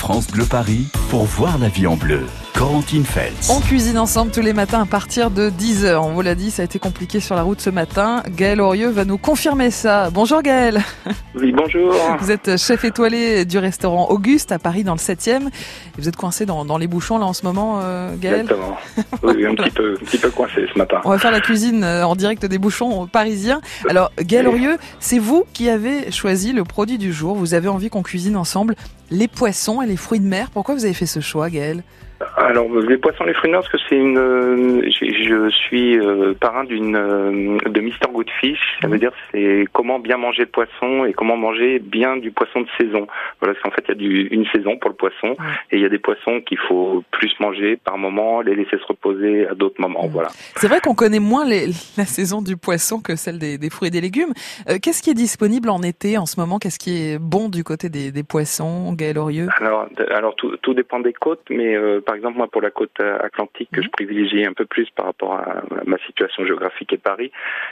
France Bleu Paris pour voir la vie en bleu. Corentine Feltz. On cuisine ensemble tous les matins à partir de 10h. On vous l'a dit, ça a été compliqué sur la route ce matin. Gaël Aurieux va nous confirmer ça. Bonjour Gaël. Oui, bonjour. Vous êtes chef étoilé du restaurant Auguste à Paris dans le 7e. Vous êtes coincé dans, dans les bouchons là en ce moment, euh, Gaël? Exactement. Oui, un, petit peu, un petit peu coincé ce matin. On va faire la cuisine euh, en direct des bouchons parisiens. Alors Gaël Aurieux, c'est vous qui avez choisi le produit du jour. Vous avez envie qu'on cuisine ensemble les poissons et les fruits de mer. Pourquoi vous avez fait ce choix, Gaël alors les poissons les fruits de mer, parce que c'est une, euh, je, suis euh, parrain d'une euh, de Mister Good Fish. Ça veut dire c'est comment bien manger le poisson et comment manger bien du poisson de saison. Voilà, parce qu'en fait il y a du, une saison pour le poisson et il y a des poissons qu'il faut plus manger par moment, les laisser se reposer à d'autres moments. Voilà. C'est vrai qu'on connaît moins les, la saison du poisson que celle des, des fruits et des légumes. Qu'est-ce qui est disponible en été en ce moment? Qu'est-ce qui est bon du côté des, des poissons, Gaël Aurieux Alors, alors tout, tout dépend des côtes, mais par exemple, moi, pour la côte euh, atlantique, que je mhm. privilégie un peu plus par rapport à ma situation géographique et Paris,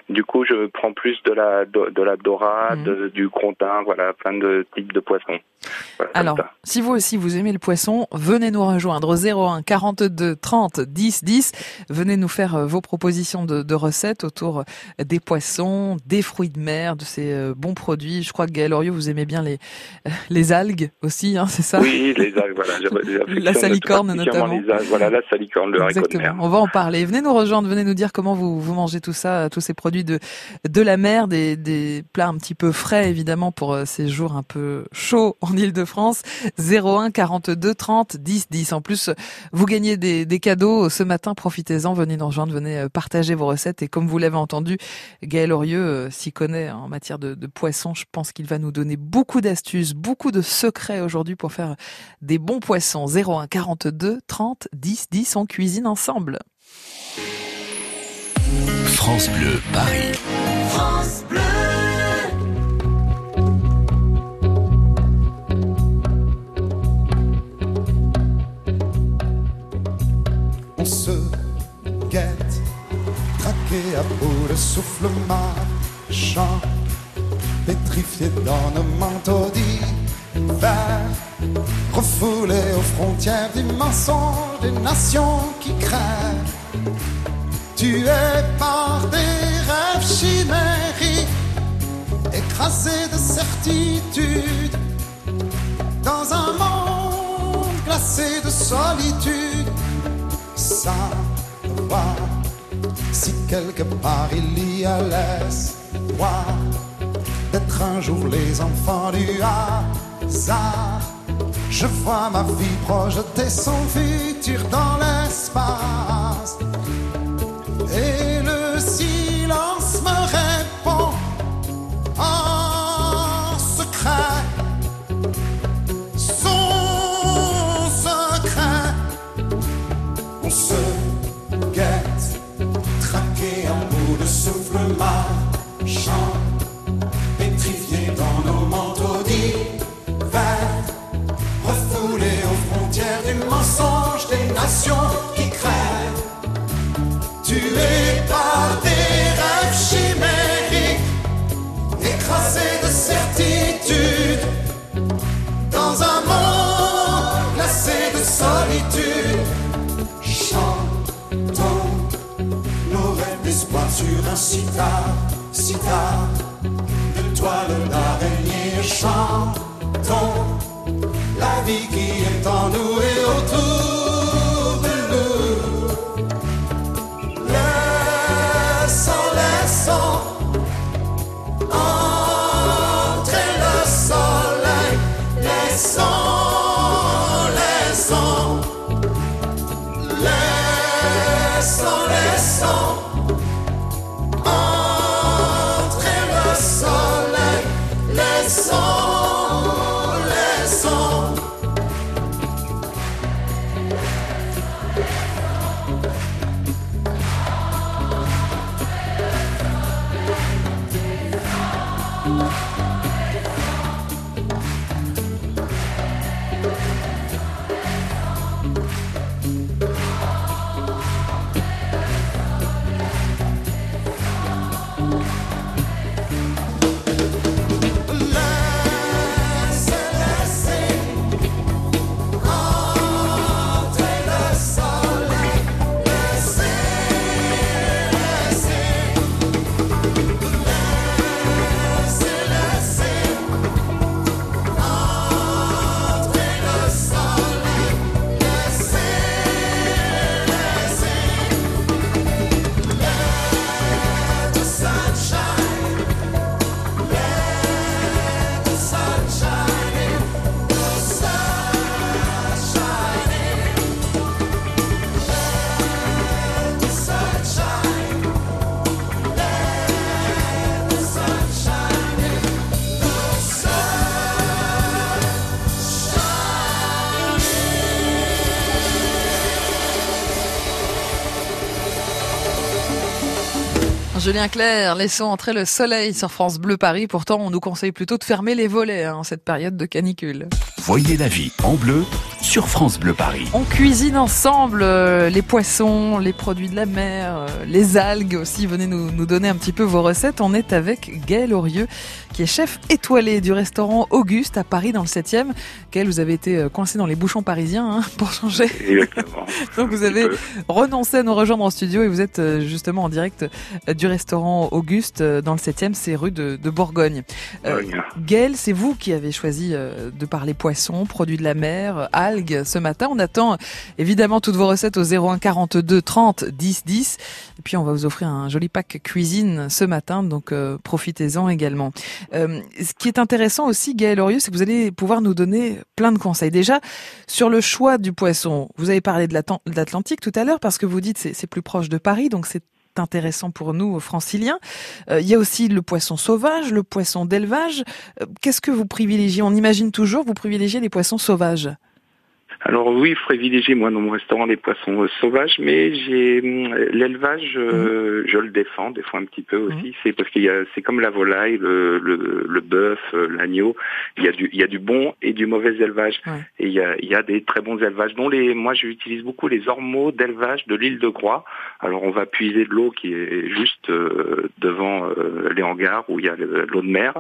du coup, je prends plus de la, de, la dorade, mhm. du grontin, voilà, plein de types de poissons. Alors, si vous aussi vous aimez le poisson, venez nous rejoindre au 01 42 30 10 10. Venez nous faire euh, vos propositions de, recettes autour euh, des poissons, des fruits de mer, de ces bons produits. Je crois que Gaël Oriot, vous aimez bien les, les algues aussi, hein, c'est ça? Oui, les algues, voilà. la salicorne notamment voilà, le haricot de mer. On va en parler. Venez nous rejoindre, venez nous dire comment vous, vous mangez tout ça, tous ces produits de, de la mer, des, des plats un petit peu frais, évidemment, pour euh, ces jours un peu chauds en Ile-de-France. 01 42 30 10 10. En plus, vous gagnez des, des cadeaux ce matin. Profitez-en, venez nous rejoindre, venez euh, partager vos recettes. Et comme vous l'avez entendu, Gaël Aurieux euh, s'y connaît en matière de, de poissons. Je pense qu'il va nous donner beaucoup d'astuces, beaucoup de secrets aujourd'hui pour faire des bons poissons. 01 42 30 10 10 en cuisine ensemble. France Bleu Paris. France Bleu. On se guette, traqué à bout de souffle marchant, pétrifié dans frontières du mensonge des nations qui crèvent, tué par des rêves chimériques, écrasé de certitude, dans un monde glacé de solitude, savoir si quelque part il y a l'espoir d'être un jour les enfants du hasard je vois ma vie projeter son futur dans l'espace. Et le silence me répond en secret. Son secret. On se guette, traqué en bout de souffle marchant. Qui crèvent, tués par des rêves chimériques, écrasés de certitude, dans un monde glacé de solitude. Chantons nos rêves d'espoir sur un sitar, sitar de toile d'araignée. Chantons la vie qui est en nous et autour. Julien Clerc, laissons entrer le soleil sur France Bleu Paris. Pourtant, on nous conseille plutôt de fermer les volets hein, en cette période de canicule. Voyez la vie en bleu sur France Bleu Paris. On cuisine ensemble euh, les poissons, les produits de la mer, euh, les algues aussi. Venez nous, nous donner un petit peu vos recettes. On est avec Gaël Aurieux, qui est chef étoilé du restaurant Auguste à Paris dans le 7e. Gaël, vous avez été euh, coincé dans les bouchons parisiens hein, pour changer. Exactement. Donc vous avez renoncé à nous rejoindre en studio et vous êtes justement en direct du restaurant Auguste dans le 7e, c'est rue de, de Bourgogne. Euh. Gaël, c'est vous qui avez choisi de parler poissons, produits de la mer, euh, ce matin. On attend évidemment toutes vos recettes au 01 42 30 10 10. Et puis on va vous offrir un joli pack cuisine ce matin, donc euh, profitez-en également. Euh, ce qui est intéressant aussi, Gaël Aurieux, c'est que vous allez pouvoir nous donner plein de conseils. Déjà, sur le choix du poisson, vous avez parlé de l'Atlan- de l'Atlantique tout à l'heure parce que vous dites c'est c'est plus proche de Paris, donc c'est intéressant pour nous franciliens. Euh, il y a aussi le poisson sauvage, le poisson d'élevage. Qu'est-ce que vous privilégiez? On imagine toujours vous privilégiez les poissons sauvages. Alors oui, je privilégie moi dans mon restaurant les poissons euh, sauvages, mais j'ai hum, l'élevage, euh, je le défends des fois un petit peu aussi. C'est parce qu'il y a, c'est comme la volaille, le, le, le bœuf, euh, l'agneau. Il y a du, il y a du bon et du mauvais élevage. Et il y a, il y a des très bons élevages. Dont les, moi j'utilise beaucoup les ormeaux d'élevage de l'île de Groix. Alors on va puiser de l'eau qui est juste euh, devant euh, les hangars où il y a le- l'eau de mer.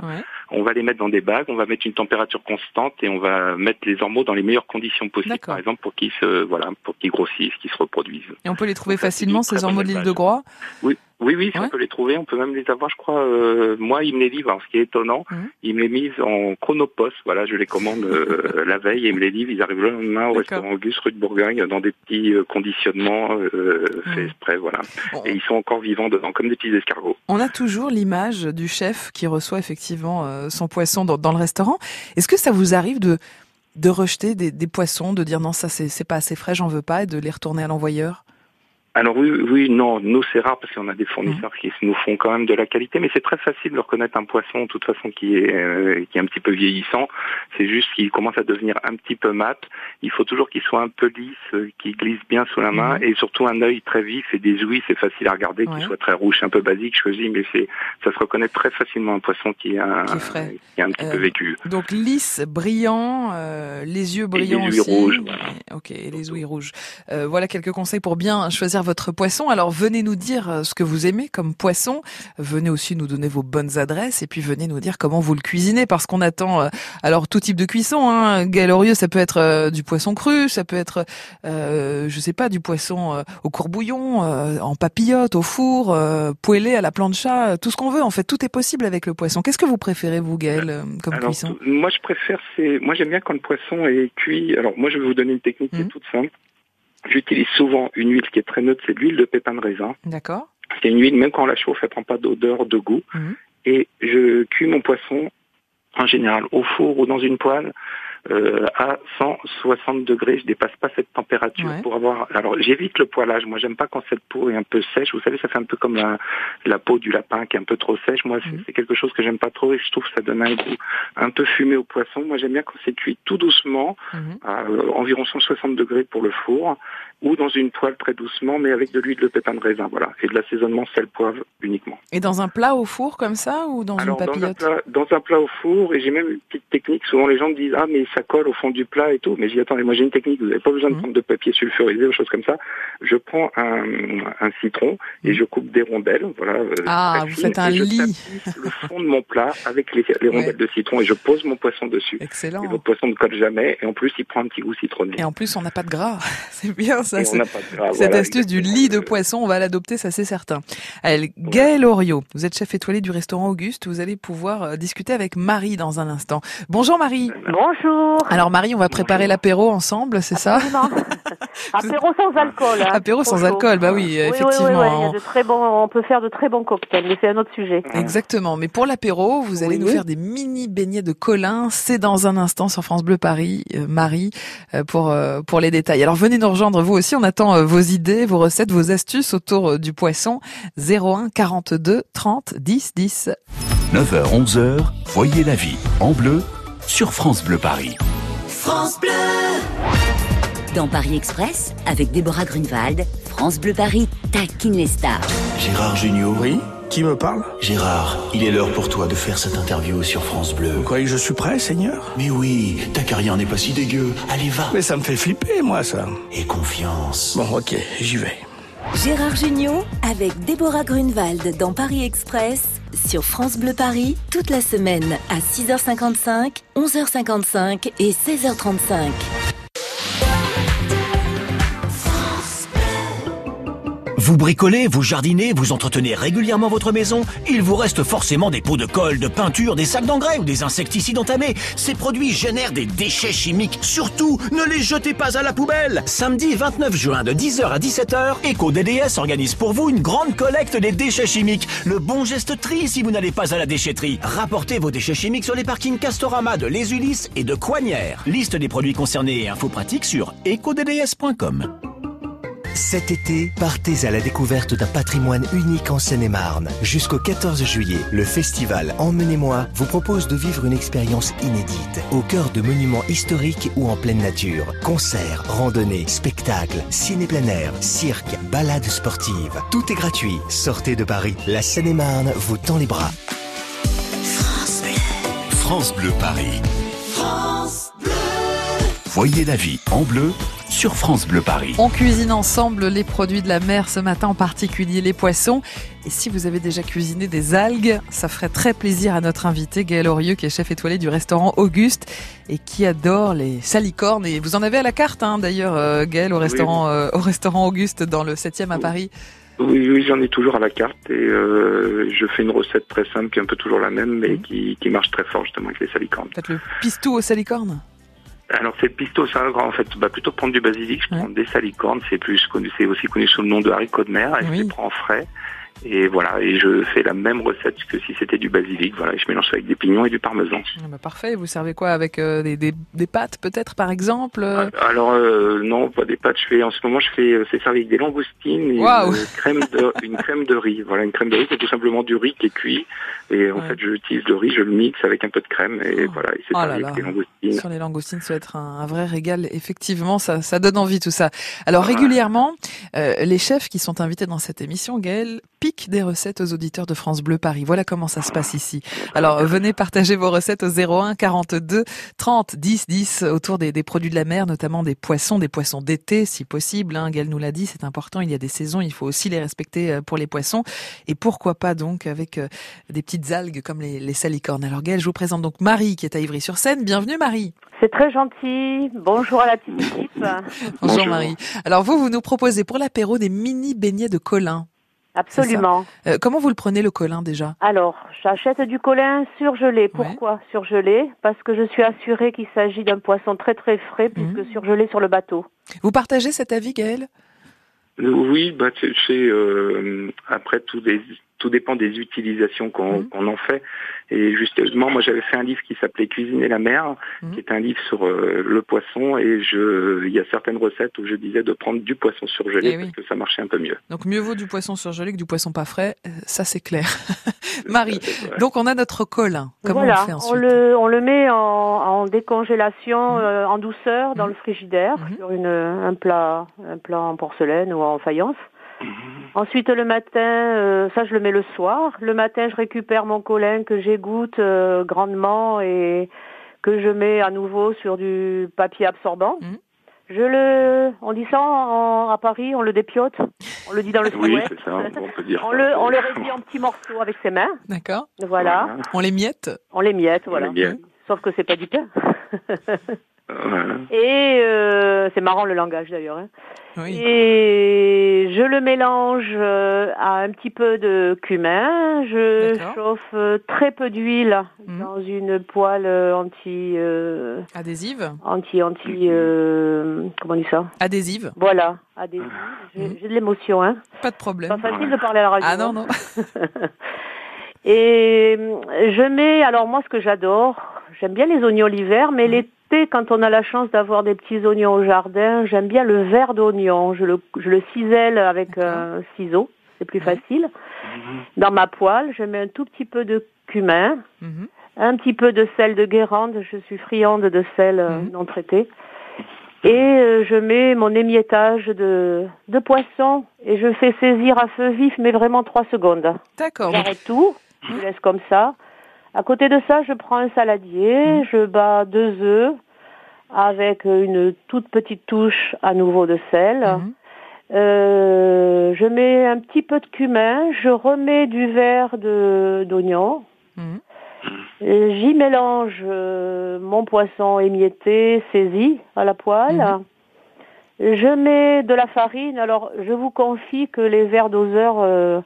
On va les mettre dans des bagues, on va mettre une température constante et on va mettre les ormeaux dans les meilleures conditions possibles, Par exemple pour qu'ils se, voilà, pour qu'ils grossissent, qu'ils se reproduisent. Et on peut les trouver Donc facilement ces ormeaux de l'île de. Groix. Oui, oui, oui, si Ouais. on peut les trouver, on peut même les avoir, je crois. euh, moi, ils me les livrent. Alors, ce qui est étonnant, Mhm. ils me les misent en chronopost. Voilà, je les commande euh, la veille et ils me les livrent. Ils arrivent le lendemain au restaurant Auguste, rue de Bourgogne, dans des petits euh, conditionnements euh, faits exprès. Voilà, et ils sont encore vivants dedans, comme des petits escargots. On a toujours l'image du chef qui reçoit effectivement son poisson dans, dans le restaurant. Est-ce que ça vous arrive de de rejeter des, poissons, de dire non ça c'est c'est pas assez frais, j'en veux pas, et de les retourner à l'envoyeur Alors oui, oui, non, nous c'est rare parce qu'on a des Mhm. fournisseurs qui nous font quand même de la qualité, mais c'est très facile de reconnaître un poisson de toute façon qui est euh, qui est un petit peu vieillissant. C'est juste qu'il commence à devenir un petit peu mat. Il faut toujours qu'il soit un peu lisse, euh, qu'il glisse bien sous la main, Mhm. et surtout un œil très vif et des ouïes, c'est facile à regarder, Ouais. qu'il soit très rouge, un peu basique, je dis, mais c'est ça se reconnaît très facilement un poisson qui est un Qui est un petit Euh, peu vécu. Donc lisse, brillant, euh, les yeux les brillants ouïes aussi. rouges, voilà. Ok, et les ouïes rouges. Euh, voilà quelques conseils pour bien choisir votre poisson. Alors venez nous dire euh, ce que vous aimez comme poisson. Venez aussi nous donner vos bonnes adresses et puis venez nous dire comment vous le cuisinez parce qu'on attend euh, alors tout type de cuisson. Hein. Galorieux, ça peut être euh, du poisson cru, ça peut être, euh, je sais pas, du poisson au courbouillon, euh, en papillote, au four, euh, poêlé à la plancha, tout ce qu'on veut. En fait, tout est possible avec le poisson. Qu'est-ce que vous préférez vous, Gaël, euh, comme Alors, cuisson? moi, je préfère, c'est, moi, j'aime bien quand le poisson est cuit. Alors, moi, je vais vous donner une technique qui est toute simple. J'utilise souvent une huile qui est très neutre, c'est l'huile de pépin de raisin. D'accord. C'est une huile, même quand on la chauffe, elle prend pas d'odeur, de goût. Mhm. Et je cuis mon poisson, en général, au four ou dans une poêle, euh, à 160 degrés. Je dépasse pas cette température Ouais. pour avoir. Alors, j'évite le poêlage. Moi, j'aime pas quand cette peau est un peu sèche. Vous savez, ça fait un peu comme la, la peau du lapin qui est un peu trop sèche. Moi, c'est Mhm. c'est quelque chose que j'aime pas trop et je trouve que ça donne un goût un peu fumé au poisson. Moi, j'aime bien quand c'est cuit tout doucement, Mhm. à euh, environ 160 degrés pour le four, ou dans une poêle très doucement, mais avec de l'huile de pépin de raisin, voilà, et de l'assaisonnement sel poivre uniquement. Et dans un plat au four comme ça ou dans Alors une dans un, papillote? plat, dans un plat au four, et j'ai même une petite technique, souvent les gens me disent ah mais ça colle au fond du plat et tout, mais j'y attendez, moi j'ai une technique, vous n'avez pas besoin de Mhm. prendre de papier sulfurisé ou choses comme ça. Je prends un, un citron et Mhm. je coupe des rondelles, voilà. euh, Ah, vous faites un et je lit. tapisse le fond de mon plat avec les, les rondelles de citron et je pose mon poisson dessus. Excellent. Et votre poisson ne colle jamais, et en plus il prend un petit goût citronné. Et en plus, on n'a pas de gras. C'est bien ça. On pas de gras, Cette voilà, astuce du lit de poisson, on va l'adopter, ça c'est certain. Allez, Gaël Oriot, vous êtes chef étoilé du restaurant Auguste. Vous allez pouvoir euh, discuter avec Marie dans un instant. Bonjour Marie. Bonjour. Alors Marie, on va préparer l'apéro ensemble, c'est ça. Apéro sans alcool. hein. Apéro sans chaud. alcool, bah oui, Oui, effectivement. Oui, oui, oui, il y a de très bons, on peut faire de très bons cocktails, mais c'est un autre sujet. Exactement. Mais pour l'apéro, vous allez Oui. nous faire des mini beignets de Colin. C'est dans un instant sur France Bleu Paris, euh, Marie, euh, pour euh, pour les détails. Alors venez nous rejoindre vous aussi. On attend euh, vos idées, vos recettes, vos astuces autour euh, du poisson. 01 42 30 10 10. 9h, 11h, voyez la vie en bleu sur France Bleu Paris. France Bleu. Dans Paris Express, avec Déborah Grunewald, France Bleu Paris taquine les stars. Gérard Junior, oui Qui me parle? Gérard, il est l'heure pour toi de faire cette interview sur France Bleu. Vous croyez que je suis prêt, Seigneur? Mais oui, ta carrière n'est pas si dégueu. Allez, va. Mais ça me fait flipper, moi, ça. Et confiance. Bon, ok, j'y vais. Gérard Junior avec Déborah Grunewald dans Paris Express sur France Bleu Paris toute la semaine à 6h55, 11h55 et 16h35. Vous bricolez, vous jardinez, vous entretenez régulièrement votre maison Il vous reste forcément des pots de colle, de peinture, des sacs d'engrais ou des insecticides entamés. Ces produits génèrent des déchets chimiques. Surtout, ne les jetez pas à la poubelle Samedi 29 juin de 10h à 17h, EcoDDS organise pour vous une grande collecte des déchets chimiques. Le bon geste tri si vous n'allez pas à la déchetterie. Rapportez vos déchets chimiques sur les parkings Castorama de Les Ulysses et de Coignières. Liste des produits concernés et infos pratiques sur ecodds.com. Cet été, partez à la découverte d'un patrimoine unique en Seine-et-Marne. Jusqu'au 14 juillet, le festival Emmenez-moi vous propose de vivre une expérience inédite, au cœur de monuments historiques ou en pleine nature. Concerts, randonnées, spectacles, ciné plein air, cirque, balades sportives. Tout est gratuit. Sortez de Paris. La Seine-et-Marne vous tend les bras. France Bleu. France Bleu Paris. France Bleu. Voyez la vie en bleu sur France Bleu Paris. On cuisine ensemble les produits de la mer ce matin, en particulier les poissons. Et si vous avez déjà cuisiné des algues, ça ferait très plaisir à notre invité Gaël Aurieux, qui est chef étoilé du restaurant Auguste et qui adore les salicornes. Et vous en avez à la carte, hein, d'ailleurs, euh, Gaël, au restaurant, Oui. euh, au restaurant Auguste dans le 7e à Paris. Oui, oui, j'en ai toujours à la carte et euh, je fais une recette très simple qui est un peu toujours la même, mais qui, qui marche très fort justement avec les salicornes. Peut-être le pistou aux salicornes? Alors c'est le pisto salgre en fait. Bah, plutôt que prendre du basilic, je prends des salicornes. C'est plus connu, c'est aussi connu sous le nom de haricots de mer. Et je les prends frais. Et voilà, et je fais la même recette que si c'était du basilic. Voilà, et je mélange ça avec des pignons et du parmesan. Ah bah parfait, vous servez quoi avec euh, des, des, des pâtes peut-être par exemple euh Alors euh, non, pas des pâtes. Je fais en ce moment, je fais euh, c'est servi avec des langoustines et une crème de une crème de riz. Voilà, une crème de riz, c'est tout simplement du riz qui est cuit. Et en fait, j'utilise le riz, je le mixe avec un peu de crème et voilà, et c'est Oh servi avec des langoustines. Sur les langoustines, ça va être un, un vrai régal. Effectivement, ça, ça donne envie tout ça. Alors régulièrement, euh, les chefs qui sont invités dans cette émission, Gaël, des recettes aux auditeurs de France Bleu Paris. Voilà comment ça se passe ici. Alors venez partager vos recettes au 01 42 30 10 10 autour des, des produits de la mer, notamment des poissons, des poissons d'été si possible. Hein. Gaël nous l'a dit, c'est important. Il y a des saisons, il faut aussi les respecter euh, pour les poissons. Et pourquoi pas donc avec euh, des petites algues comme les, les salicornes. Alors Gaël, je vous présente donc Marie qui est à Ivry-sur-Seine. Bienvenue Marie. C'est très gentil. Bonjour à la petite équipe. Bonjour, Marie. Alors vous, vous nous proposez pour l'apéro des mini beignets de colin. C'est Absolument. Euh, comment vous le prenez le colin déjà Alors, j'achète du colin surgelé. Pourquoi surgelé? Parce que je suis assurée qu'il s'agit d'un poisson très très frais puisque surgelé sur le bateau. Vous partagez cet avis, Gaël Euh, Oui, bah, sais, euh, après tout, des, tout dépend des utilisations qu'on qu'on en fait. Et justement, moi j'avais fait un livre qui s'appelait Cuisiner la mer, qui est un livre sur euh, le poisson. Et je, il y a certaines recettes où je disais de prendre du poisson surgelé Eh oui. parce que ça marchait un peu mieux. Donc mieux vaut du poisson surgelé que du poisson pas frais, Euh, ça c'est clair. Marie, donc on a notre colin. Comment voilà, on fait ensuite on le, on le met en, en décongélation euh, en douceur dans le frigidaire sur une, un plat, un plat en porcelaine ou en faïence. Ensuite, le matin, euh, ça je le mets le soir. Le matin, je récupère mon colin que j'égoutte euh, grandement et que je mets à nouveau sur du papier absorbant. Je le, on dit ça en- à Paris, on le dépiote, on le dit dans le Oui, c'est ça, on peut dire On ça. le, on le réduit en petits morceaux avec ses mains. D'accord. Voilà. On les miette On les miette, voilà. les miette. Sauf que c'est pas du pain. Et euh, c'est marrant le langage d'ailleurs. hein. Oui. Et je le mélange euh, à un petit peu de cumin. Je chauffe euh, très peu d'huile Mhm. dans une poêle euh, anti euh, Adhésive anti anti euh, comment on dit ça? Adhésive Voilà, adhésive. J'ai j'ai de l'émotion, hein. Pas de problème. Pas facile de parler à la radio. Ah non, hein. non. Et je mets, alors moi ce que j'adore, j'aime bien les oignons l'hiver, Mhm. mais quand on a la chance d'avoir des petits oignons au jardin, j'aime bien le verre d'oignon. Je le, je le cisèle avec un ciseau, c'est plus facile. Dans ma poêle, je mets un tout petit peu de cumin, Mhm. un petit peu de sel de Guérande, je suis friande de sel euh, Mhm. non traité. Et euh, je mets mon émiettage de, de poisson et je fais saisir à feu vif, mais vraiment trois secondes. D'accord. J'arrête tout, je laisse comme ça. À côté de ça, je prends un saladier, je bats deux œufs avec une toute petite touche à nouveau de sel. Euh, je mets un petit peu de cumin, je remets du verre de d'oignon. Euh, J'y mélange euh, mon poisson émietté, saisi à la poêle. Je mets de la farine. Alors, je vous confie que les verres doseurs, euh,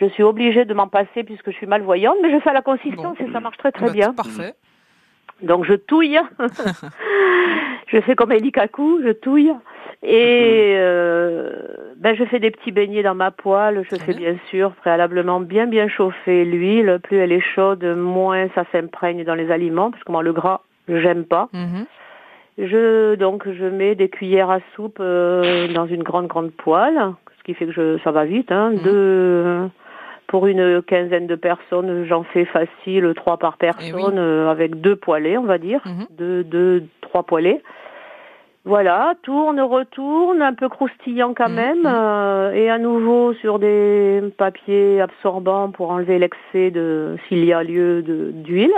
je suis obligée de m'en passer puisque je suis malvoyante, mais je fais la consistance et ça marche très très Bah, bien. Parfait. Donc je touille. je fais comme Eli Kaku, je touille. Et euh, ben, je fais des petits beignets dans ma poêle. Je fais bien sûr préalablement bien bien chauffer l'huile. Plus elle est chaude, moins ça s'imprègne dans les aliments, parce que moi le gras, j'aime pas. Mhm. Je donc je mets des cuillères à soupe euh, dans une grande grande poêle, ce qui fait que je, ça va vite. Hein, Deux- pour une quinzaine de personnes, j'en fais facile trois par personne euh, avec deux poêlés, on va dire, deux, deux, trois poêlés. Voilà, tourne, retourne, un peu croustillant quand même, euh, et à nouveau sur des papiers absorbants pour enlever l'excès de s'il y a lieu d'huile.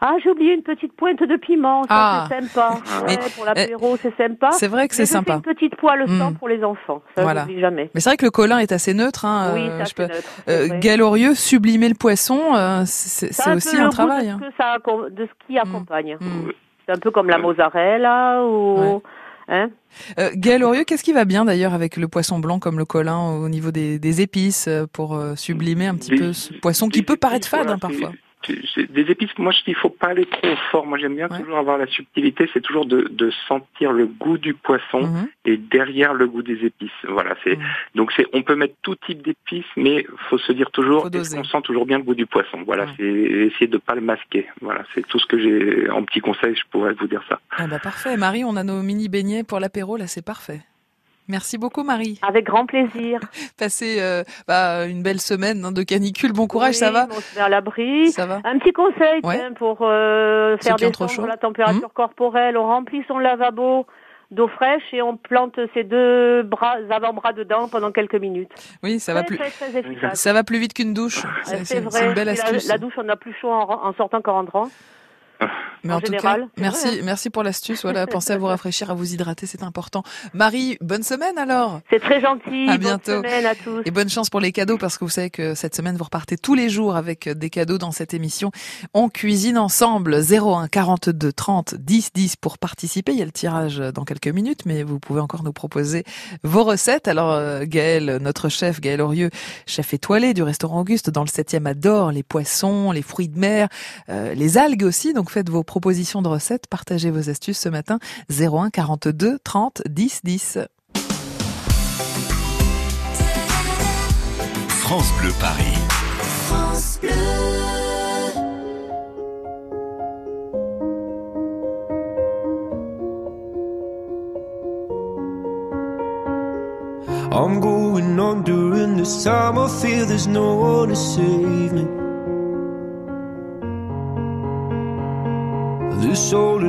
Ah, j'ai oublié une petite pointe de piment, ça Ah. c'est sympa. Ouais, pour l'apéro, c'est sympa. c'est vrai que c'est je fais sympa. une petite poêle sans Mm. pour les enfants, ça Voilà. j'oublie jamais. Mais c'est vrai que le colin est assez neutre. Hein, Oui, euh, c'est je assez peux- neutre, c'est euh, vrai. Galorieux, sublimer le poisson, euh, c'est Ça aussi le un goût travail. De hein. ce, que ça accom- de ce qui accompagne. Mm. C'est un peu comme la mozzarella ou. Hein Euh, Gaël Aurieux, qu'est-ce qui va bien d'ailleurs avec le poisson blanc comme le colin au niveau des, des épices euh, pour euh, sublimer un petit Des- peu ce poisson qui peut paraître fade Voilà, hein, parfois? Des épices, moi je dis il faut pas aller trop fort. Moi j'aime bien toujours avoir la subtilité, c'est toujours de, de sentir le goût du poisson Mhm. et derrière le goût des épices. Voilà, c'est donc c'est on peut mettre tout type d'épices, mais faut se dire toujours est-ce qu'on sent toujours bien le goût du poisson. Voilà, c'est essayer de pas le masquer. Voilà, c'est tout ce que j'ai en petit conseil, je pourrais vous dire ça. Ah bah parfait. Marie, on a nos mini beignets pour l'apéro, là c'est parfait. Merci beaucoup Marie. Avec grand plaisir. Passez euh, bah, une belle semaine hein, de canicule. Bon courage, Oui, ça va On se met à l'abri. Ça va Un petit conseil Ouais. tiens, pour euh, faire descendre la température corporelle. On remplit son lavabo d'eau fraîche et on plante ses deux bras, avant-bras dedans pendant quelques minutes. Oui, ça va plus. très, très efficace. Ça va plus vite qu'une douche. C'est- C'est C'est vrai. c'est une belle la- astuce. La, douche, on a plus chaud en, en sortant qu'en rentrant. Mais en en, tout général, cas, merci, vrai, hein. merci pour l'astuce. Voilà, pensez à vous rafraîchir, à vous hydrater, c'est important. Marie, bonne semaine alors. C'est très gentil. À Bonne bientôt. semaine à tous. Et bonne chance pour les cadeaux parce que vous savez que cette semaine vous repartez tous les jours avec des cadeaux dans cette émission. On cuisine ensemble 01 42 30 10 10 pour participer. Il y a le tirage dans quelques minutes, mais vous pouvez encore nous proposer vos recettes. Alors euh, Gaël, notre chef Gaël Aurieux, chef étoilé du restaurant Auguste dans le 7e adore les poissons, les fruits de mer, euh, les algues aussi. Donc faites vos propositions de recettes, partagez vos astuces ce matin 01 42 30 10 10. France Bleu Paris. France Bleu. I'm going on during this time. I feel there's no one to save me.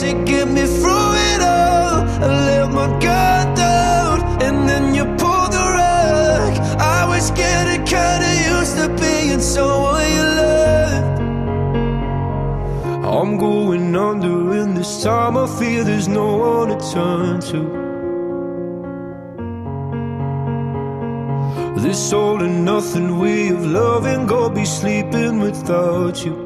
to get me through it all. I let my guard down, and then you pulled the rug. I was getting kinda used to being someone you loved. I'm going under, and this time I feel there's no one to turn to. This all and nothing way of loving, go be sleeping without you.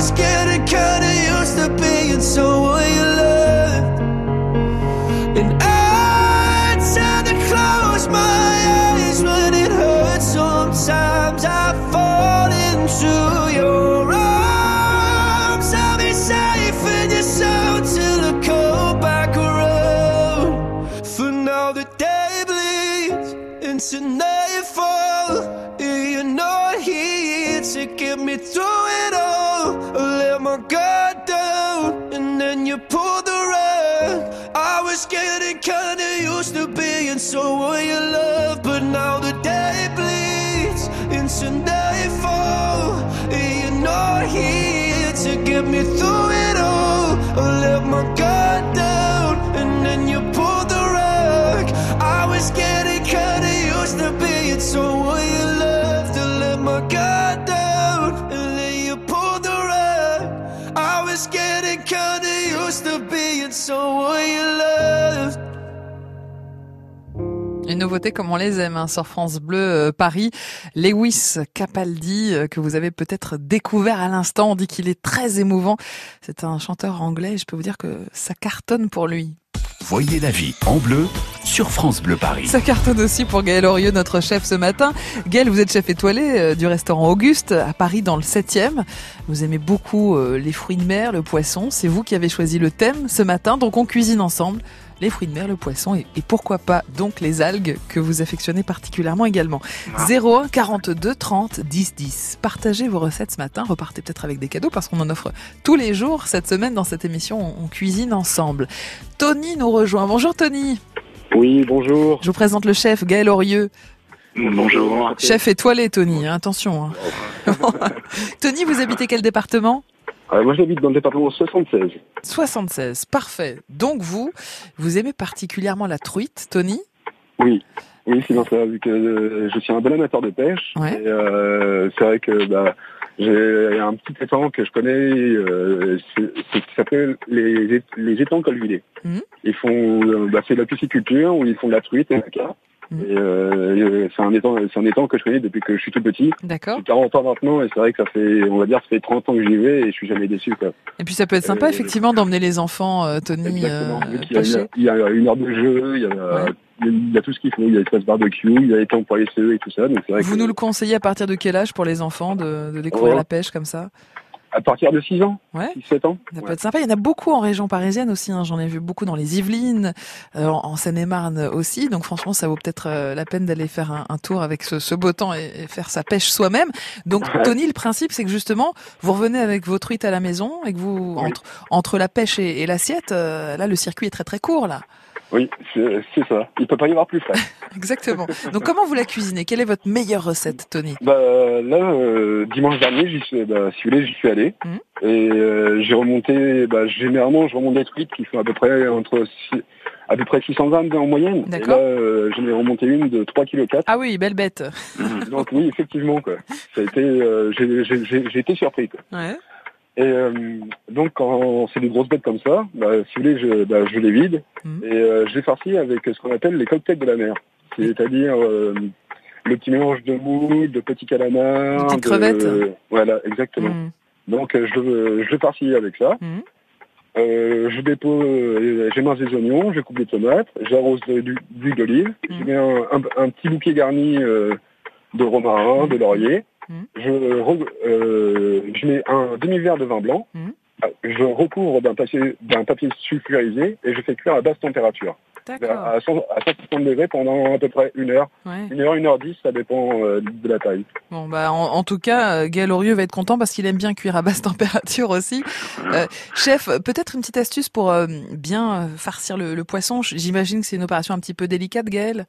was getting kinda used to being someone you loved, and I tend to close my eyes when it hurts. Sometimes I fall into your arms. I'll be safe in your sound till I come back around. For now the day bleeds into nightfall. and You're not here to get me through my God. Une nouveauté comme on les aime hein, sur France Bleu euh, Paris. Lewis Capaldi, euh, que vous avez peut-être découvert à l'instant. On dit qu'il est très émouvant. C'est un chanteur anglais je peux vous dire que ça cartonne pour lui. Voyez la vie en bleu sur France Bleu Paris. Ça cartonne aussi pour Gaël Orieux, notre chef ce matin. Gaël, vous êtes chef étoilé euh, du restaurant Auguste à Paris dans le 7e. Vous aimez beaucoup euh, les fruits de mer, le poisson. C'est vous qui avez choisi le thème ce matin, donc on cuisine ensemble les fruits de mer, le poisson et, et pourquoi pas donc les algues que vous affectionnez particulièrement également. 01 42 30 10 10. Partagez vos recettes ce matin, repartez peut-être avec des cadeaux parce qu'on en offre tous les jours cette semaine dans cette émission on, cuisine ensemble. Tony nous rejoint. Bonjour Tony. Oui, bonjour. Je vous présente le chef Gaël Orieux. Bonjour. Chef étoilé, Tony, hein, attention. hein. Tony, vous habitez quel département? Euh, moi, j'habite dans le département 76. 76, parfait. Donc vous, vous aimez particulièrement la truite, Tony? Oui. Oui, c'est dans ça, vu que euh, je suis un bon amateur de pêche. Ouais. Euh, c'est vrai que bah, j'ai un petit étang que je connais, euh, c'est ça s'appelle les, les étangs colvilés. Mhm. Ils font, euh, bah, c'est de la pisciculture où ils font de la truite et la carpe. Et euh, c'est un étang, c'est un étang que je connais depuis que je suis tout petit. D'accord. J'ai 40 ans maintenant et c'est vrai que ça fait, on va dire, ça fait 30 ans que j'y vais et je suis jamais déçu, quoi. Et puis ça peut être sympa, Euh, effectivement, d'emmener les enfants, euh, Tony, euh, qu'il y a- il y, a une heure de jeu, il y a, il y a tout ce qu'il faut. Il y a l'espace barbecue, il y a les temps pour les œufs et tout ça. Donc vrai Vous que nous le conseillez à partir de quel âge pour les enfants de, de découvrir la pêche comme ça? À partir de 6 ans, Ouais. 7 ans. Ça peut ouais. être sympa. Il y en a beaucoup en région parisienne aussi. hein. J'en ai vu beaucoup dans les Yvelines, euh, en Seine-et-Marne aussi. Donc franchement, ça vaut peut-être euh, la peine d'aller faire un, un tour avec ce, ce beau temps et, et faire sa pêche soi-même. Donc Ouais. Tony, le principe, c'est que justement, vous revenez avec vos truites à la maison et que vous entre entre la pêche et, et l'assiette, euh, là, le circuit est très très court là. Oui, c'est ça. Il peut pas y avoir plus frais. Exactement. Donc comment vous la cuisinez? Quelle est votre meilleure recette, Tony? Bah, là, euh, dimanche dernier, j'y suis, bah, si vous voulez, j'y suis allé. Mhm. Et euh, j'ai remonté, bah, généralement, je remonte des truites qui font à peu près entre six- à peu près 600 grammes en moyenne. Et là, euh, j'en ai remonté une de 3 kg. Ah oui, belle bête. Donc oui, effectivement, quoi. Ça a été, euh, j'ai été surpris, quoi. Ouais. Et euh, donc quand c'est des grosses bêtes comme ça, bah, si vous voulez, je, bah, je les vide Mhm. et euh, je les farcis avec ce qu'on appelle les cocktails de la mer. C'est-à-dire euh, le petit mélange de moules, de petits calamars, de- crevettes. voilà, exactement. Mm. Donc euh, je, le- je le farcis avec ça. Mhm. Euh, je dépose, euh, j'émince des oignons, je coupe des tomates, j'arrose du- d'huile d'olive, Mhm. je mets un, un- un petit bouquet garni euh, de romarin, de laurier. Mhm. Je, euh, je mets un demi-verre de vin blanc. Mhm. Euh, Je recouvre d'un papier, d'un papier sulfurisé et je fais cuire à basse température. D'accord. À, 100 à 160 degrés pendant à peu près une heure. Ouais. Une heure, une heure dix, ça dépend euh, de la taille. Bon bah en, en tout cas, euh, Gaël Orieux va être content parce qu'il aime bien cuire à basse température aussi. Euh, chef, peut-être une petite astuce pour euh, bien farcir le, le poisson. J'imagine que c'est une opération un petit peu délicate, Gaël?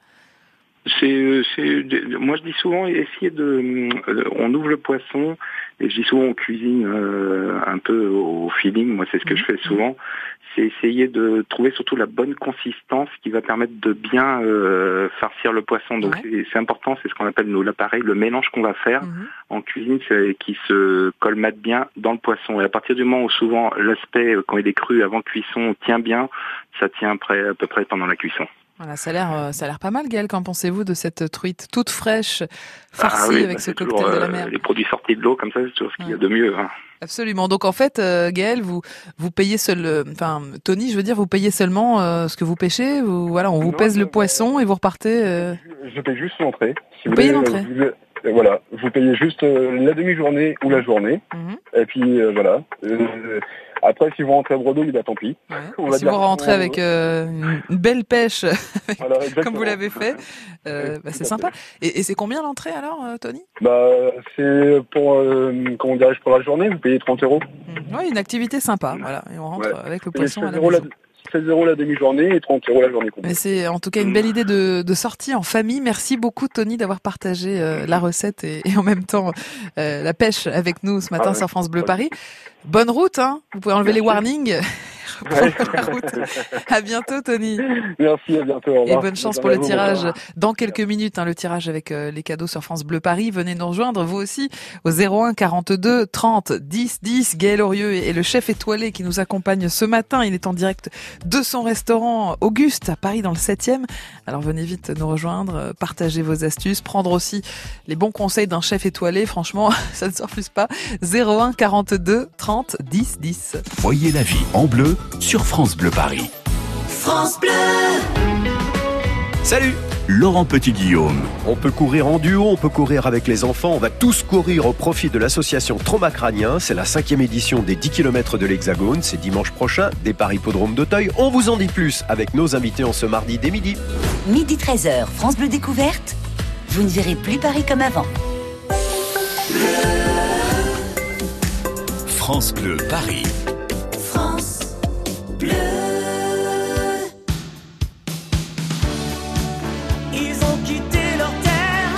C'est, c'est, moi je dis souvent essayer de, euh, on ouvre le poisson et je dis souvent on cuisine euh, un peu au feeling. Moi c'est ce que je fais souvent. C'est essayer de trouver surtout la bonne consistance qui va permettre de bien euh, farcir le poisson. Donc c'est, c'est important, c'est ce qu'on appelle nous l'appareil, le mélange qu'on va faire en cuisine, c'est qui se colmate bien dans le poisson. Et à partir du moment où souvent l'aspect quand il est cru avant cuisson tient bien, ça tient à peu près pendant la cuisson. Voilà, ça a l'air, euh, ça a l'air pas mal, Gaël. Qu'en pensez-vous de cette truite toute fraîche, Ah farcie oui, avec bah, ce cocktail toujours, de la euh, mer? Les produits sortis de l'eau comme ça, c'est toujours ce qu'il y a de mieux. hein. Absolument. Donc en fait, euh, Gaël, vous vous payez seul, enfin Tony, je veux dire, vous payez seulement euh, ce que vous pêchez. Vous, voilà, on vous pèse le poisson et vous repartez. euh, Je paye juste l'entrée. Si Vous payez l'entrée euh, Voilà, vous payez juste euh, la demi-journée ou la journée. Mhm. Et puis euh, voilà. Euh, après, si vous rentrez à Bredouille, bah tant pis. On Et va si dire vous rentrez avec euh, une- belle pêche, Voilà, comme vous l'avez fait, euh, bah, c'est sympa. Et, et c'est combien l'entrée alors, euh, Tony? Bah, c'est pour, euh, comment dirais-je, pour la journée, vous payez 30 euros. Oui, une activité sympa. Voilà, et on rentre Ouais. avec le poisson à 16 la euros la, maison. 16 euros la demi-journée et 30 euros la journée complète. C'est en tout cas une belle idée de, de sortie en famille. Merci beaucoup Tony d'avoir partagé euh, la recette et, et en même temps euh, la pêche avec nous ce matin Ah ouais. sur France Bleu Paris. Bonne route, hein Vous pouvez enlever les warnings. Reprendre la route. À bientôt Tony. Merci, à bientôt. au Et bonne chance pour le tirage dans quelques minutes, hein, le tirage avec euh, les cadeaux sur France Bleu Paris. Venez nous rejoindre, vous aussi, au 01 42 30 10 10. Gaël Aurieux est le chef étoilé qui nous accompagne ce matin. Il est en direct de son restaurant Auguste à Paris dans le 7e. Alors venez vite nous rejoindre, euh, partager vos astuces, prendre aussi les bons conseils d'un chef étoilé. Franchement, ça ne se refuse pas. 01 42 30 10 10. Voyez la vie en bleu sur France Bleu Paris. France Bleu Salut Laurent Petit-Guillaume. On peut courir en duo, on peut courir avec les enfants, on va tous courir au profit de l'association Trauma Crânien. C'est la cinquième édition des 10 km de l'Hexagone, c'est dimanche prochain, départ hippodrome d'Auteuil. On vous en dit plus avec nos invités en ce mardi dès midi. Midi 13h, France Bleu Découverte. Vous ne verrez plus Paris comme avant. France Bleu Paris. Ils ont quitté leur terre,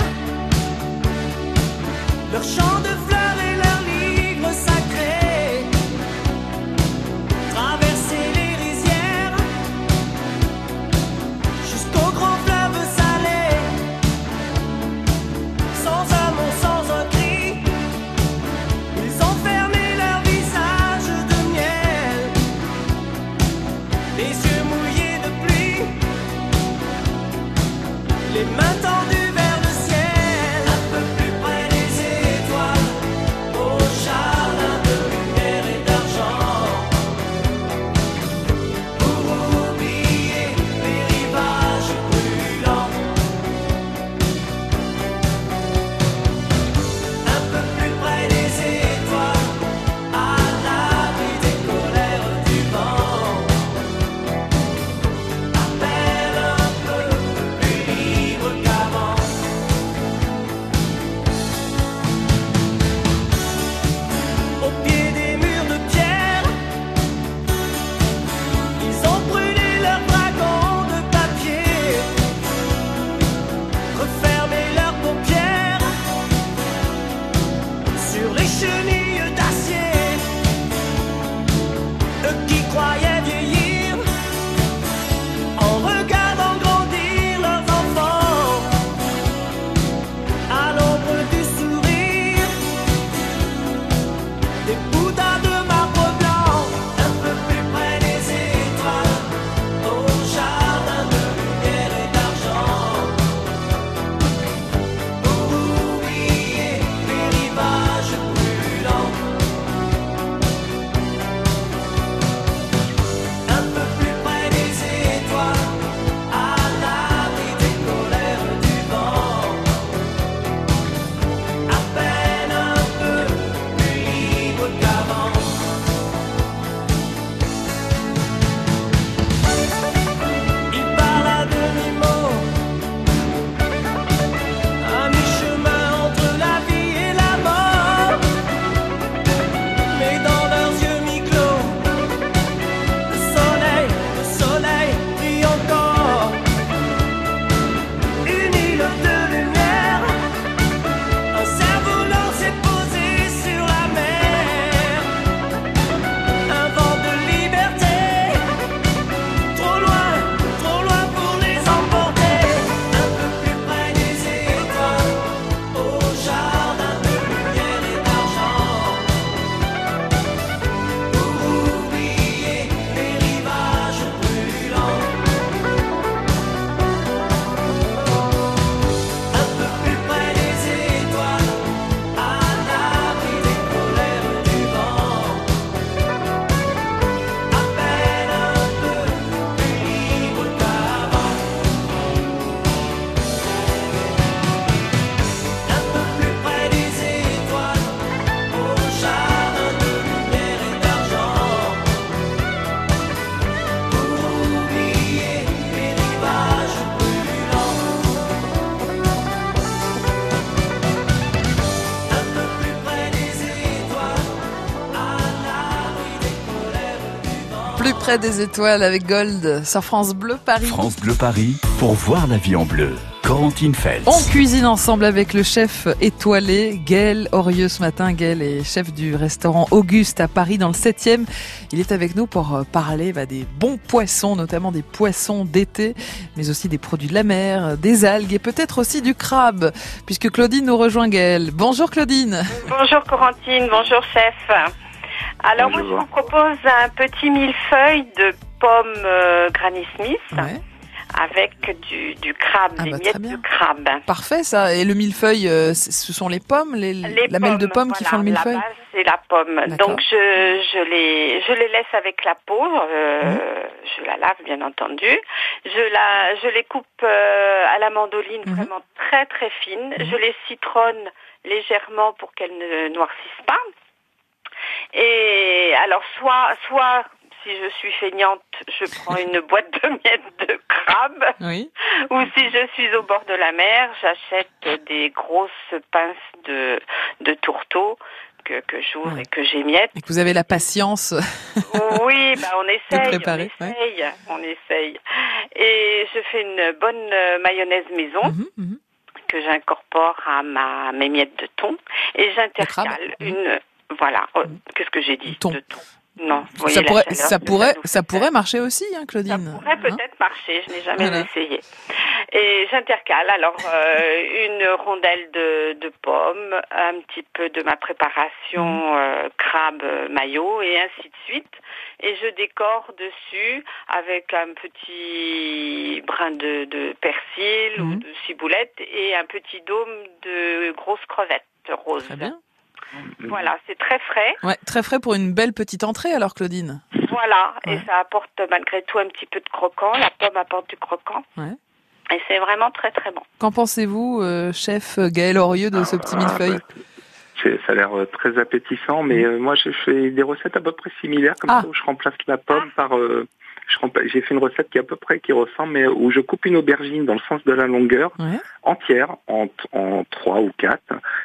leur champ près des étoiles avec Gold sur France Bleu Paris. France Bleu Paris pour voir la vie en bleu. Corentine Fels. On cuisine ensemble avec le chef étoilé Gaël Orieux ce matin. Gaël est chef du restaurant Auguste à Paris dans le 7e. Il est avec nous pour euh, parler bah, des bons poissons, notamment des poissons d'été, mais aussi des produits de la mer, des algues et peut-être aussi du crabe, puisque Claudine nous rejoint Gaël. Bonjour Claudine. Bonjour Corentine, bonjour chef. Alors moi je vous propose un petit millefeuille de pommes euh, Granny Smith. Ouais. Avec du, du crabe, Ah des bah, miettes de crabe. Parfait ça. Et le millefeuille, euh, ce sont les pommes, les, Les la mêle de pommes qui font le millefeuille c'est la pomme. Donc je, je, les, je les laisse avec la peau. euh, Mhm. Je la lave bien entendu. Je, la, je les coupe euh, à la mandoline Mhm. vraiment très très fines. Je les citronne légèrement pour qu'elles ne noircissent pas. Et alors soit soit si je suis feignante, je prends une boîte de miettes de crabe. Oui. Ou si je suis au bord de la mer, j'achète des grosses pinces de, de tourteau que, que j'ouvre et que j'émiette. Et que vous avez la patience. Oui, bah on essaye, préparer, on essaye, on essaye. Et je fais une bonne euh, mayonnaise maison Mhm, que j'incorpore à ma mes miettes de thon et j'intercale une voilà. oh, Qu'est-ce que j'ai dit de Non, ça pourrait, chaleur ça pourrait, nous ça pourrait marcher aussi, hein, Claudine. ça pourrait peut-être marcher, je n'ai jamais Voilà. essayé. Et j'intercale alors euh, une rondelle de, de pommes, un petit peu de ma préparation euh, crabe maillot et ainsi de suite. Et je décore dessus avec un petit brin de, de persil ou de ciboulette et un petit dôme de grosses crevettes roses. Très bien. Voilà, c'est très frais. Ouais, très frais pour une belle petite entrée alors, Claudine. Voilà, et ça apporte malgré tout un petit peu de croquant. La pomme apporte du croquant. Ouais. Et c'est vraiment très très bon. Qu'en pensez-vous, euh, chef Gaël Orieux, de ce petit millefeuille C'est- Ça a l'air euh, très appétissant, mais euh, moi je fais des recettes à peu près similaires, comme Ah. ça où je remplace la pomme par. euh, je rempla- J'ai fait une recette qui est à peu près qui ressemble, mais où je coupe une aubergine dans le sens de la longueur, Ouais. entière, en, en trois ou quatre,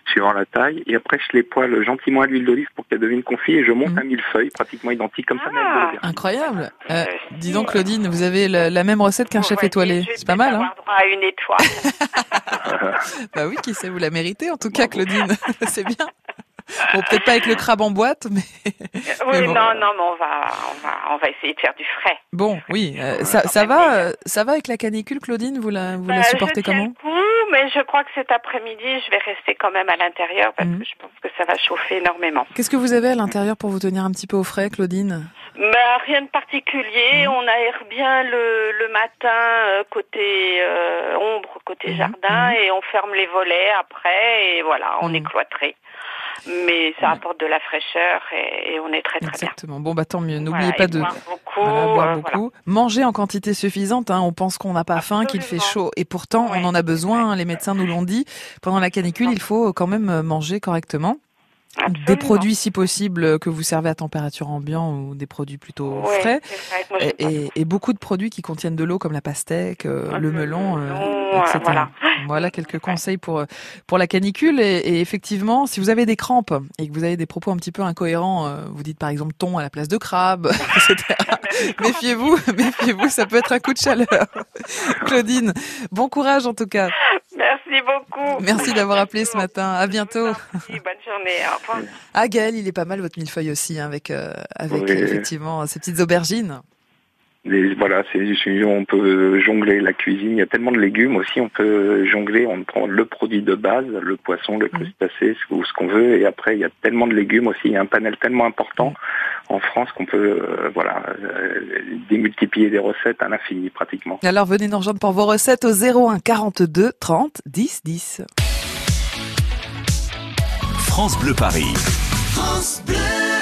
suivant la taille, et après je les poêle gentiment à l'huile d'olive pour qu'elle devienne confit, et je monte un millefeuille pratiquement identique comme ça. de l'aubergine. Incroyable. Euh, dis donc, Claudine, vous avez la, la même recette qu'un chef étoilé. C'est pas mal, hein droit à une étoile. Bah oui, qui sait, vous la méritez en tout cas, Claudine. C'est bien. Bon, peut-être pas avec le crabe en boîte, mais. oui, mais bon. non, non, mais on va, on va, on va essayer de faire du frais. Bon, oui, euh, ça, ça va, euh, ça va avec la canicule, Claudine? Vous la, vous la Bah, supportez je tiens comment? le coup, mais je crois que cet après-midi, je vais rester quand même à l'intérieur parce Mhm. que je pense que ça va chauffer énormément. Qu'est-ce que vous avez à l'intérieur pour vous tenir un petit peu au frais, Claudine? Bah, rien de particulier. Mhm. On aère bien le, le matin euh, côté euh, ombre, côté jardin, et on ferme les volets après, et voilà, on est cloîtré. Mais ça apporte de la fraîcheur et, et on est très très bien. Exactement. Bon, bah tant mieux. N'oubliez Voilà, pas de boire beaucoup, Voilà, boire euh, beaucoup. Manger en quantité suffisante. Hein. On pense qu'on n'a pas faim, qu'il fait chaud, et pourtant on en a besoin. Les médecins nous l'ont dit. Pendant la canicule, il faut quand même euh, manger correctement. Des produits, si possible, euh, que vous servez à température ambiante ou des produits plutôt Ouais, frais. moi, Et, beaucoup de produits qui contiennent de l'eau, comme la pastèque, euh, le melon, euh, etc. voilà. Voilà quelques conseils pour pour la canicule. Et, et effectivement, si vous avez des crampes et que vous avez des propos un petit peu incohérents, vous dites par exemple thon à la place de crabe, etc. méfiez-vous, méfiez-vous, ça peut être un coup de chaleur. Claudine, bon courage en tout cas. Merci beaucoup. Merci d'avoir appelé ce matin. À bientôt. Merci, bonne journée. Au revoir. Ah Gaël, il est pas mal votre millefeuille aussi, hein, avec euh, avec Oui. effectivement ces petites aubergines. Les- voilà, c'est on peut jongler la cuisine. Il y a tellement de légumes aussi. On peut jongler. On prend le produit de base, le poisson, le crustacé, ce, ou ce qu'on veut. Et après, il y a tellement de légumes aussi. Il y a un panel tellement important en France qu'on peut, euh, voilà, euh, démultiplier des recettes à l'infini pratiquement. Alors venez nous rejoindre pour vos recettes au 01 42 30 10 10. France Bleu Paris. France Bleu.